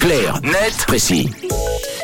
Clair, net, précis.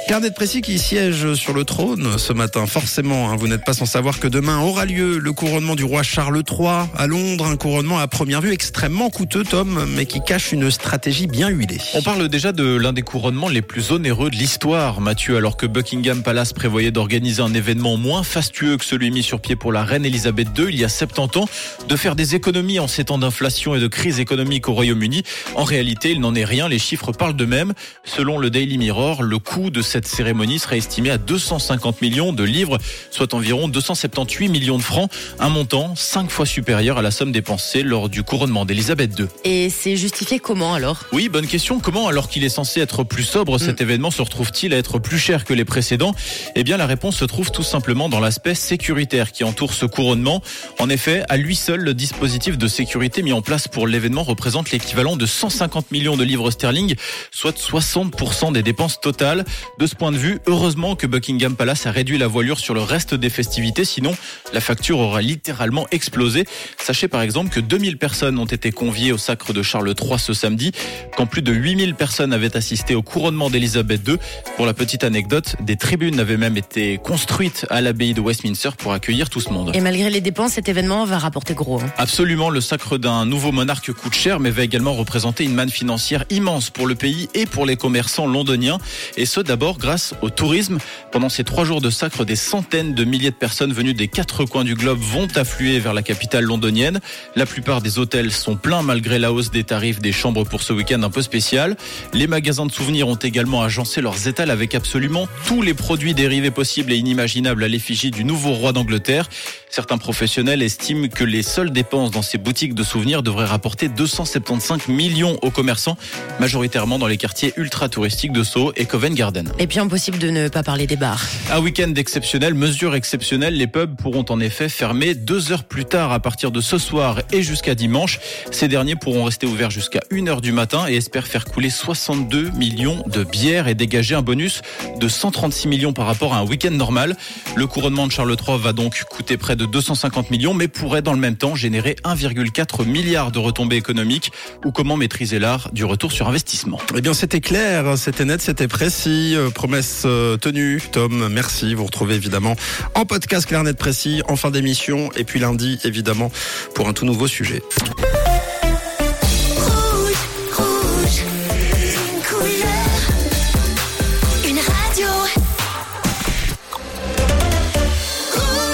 Carnet de Précis qui siège sur le trône ce matin, forcément. hein, vous n'êtes pas sans savoir que demain aura lieu le couronnement du roi Charles III à Londres. Un couronnement à première vue extrêmement coûteux, Tom, mais qui cache une stratégie bien huilée. On parle déjà de l'un des couronnements les plus onéreux de l'histoire, Mathieu, alors que Buckingham Palace prévoyait d'organiser un événement moins fastueux que celui mis sur pied pour la reine Elisabeth II il y a 70 ans, de faire des économies en ces temps d'inflation et de crise économique au Royaume-Uni. En réalité, il n'en est rien, les chiffres parlent d'eux-mêmes. Selon le Daily Mirror, le coût de cette cérémonie serait estimé à 250 millions de livres, soit environ 278 millions de francs, un montant cinq fois supérieur à la somme dépensée lors du couronnement d'Elisabeth II. Et c'est justifié comment alors? Oui, bonne question. Comment, alors qu'il est censé être plus sobre, cet événement se retrouve-t-il à être plus cher que les précédents? Eh bien, la réponse se trouve tout simplement dans l'aspect sécuritaire qui entoure ce couronnement. En effet, à lui seul, le dispositif de sécurité mis en place pour l'événement représente l'équivalent de 150 millions de livres sterling, soit 60% des dépenses totales. De ce point de vue, heureusement que Buckingham Palace a réduit la voilure sur le reste des festivités, sinon la facture aura littéralement explosé. Sachez par exemple que 2000 personnes ont été conviées au sacre de Charles III ce samedi, quand plus de 8000 personnes avaient assisté au couronnement d'Elisabeth II. Pour la petite anecdote, des tribunes avaient même été construites à l'abbaye de Westminster pour accueillir tout ce monde. Et malgré les dépenses, cet événement va rapporter gros. hein. Absolument, le sacre d'un nouveau monarque coûte cher, mais va également représenter une manne financière immense pour le pays et pour les commerçants londoniens. Et ce, d'abord grâce au tourisme. Pendant ces trois jours de sacre, des centaines de milliers de personnes venues des quatre coins du globe vont affluer vers la capitale londonienne. La plupart des hôtels sont pleins malgré la hausse des tarifs des chambres pour ce week-end un peu spécial. Les magasins de souvenirs ont également agencé leurs étals avec absolument tous les produits dérivés possibles et inimaginables à l'effigie du nouveau roi d'Angleterre. Certains professionnels estiment que les seules dépenses dans ces boutiques de souvenirs devraient rapporter 275 millions aux commerçants, majoritairement dans les quartiers ultra touristiques de Soho et Covent Garden. Et puis impossible de ne pas parler des bars. Un week-end exceptionnel, mesure exceptionnelle, les pubs pourront en effet fermer deux heures plus tard à partir de ce soir et jusqu'à dimanche. Ces derniers pourront rester ouverts jusqu'à 1 heure du matin et espèrent faire couler 62 millions de bières et dégager un bonus de 136 millions par rapport à un week-end normal. Le couronnement de Charles III va donc coûter près de 250 millions mais pourrait dans le même temps générer 1,4 milliard de retombées économiques ou comment maîtriser l'art du retour sur investissement? Eh bien, c'était clair, c'était net, c'était précis. Euh, promesse euh, tenue. Tom, merci. Vous retrouvez évidemment en podcast Clair, net, précis en fin d'émission. Et puis lundi, évidemment, pour un tout nouveau sujet.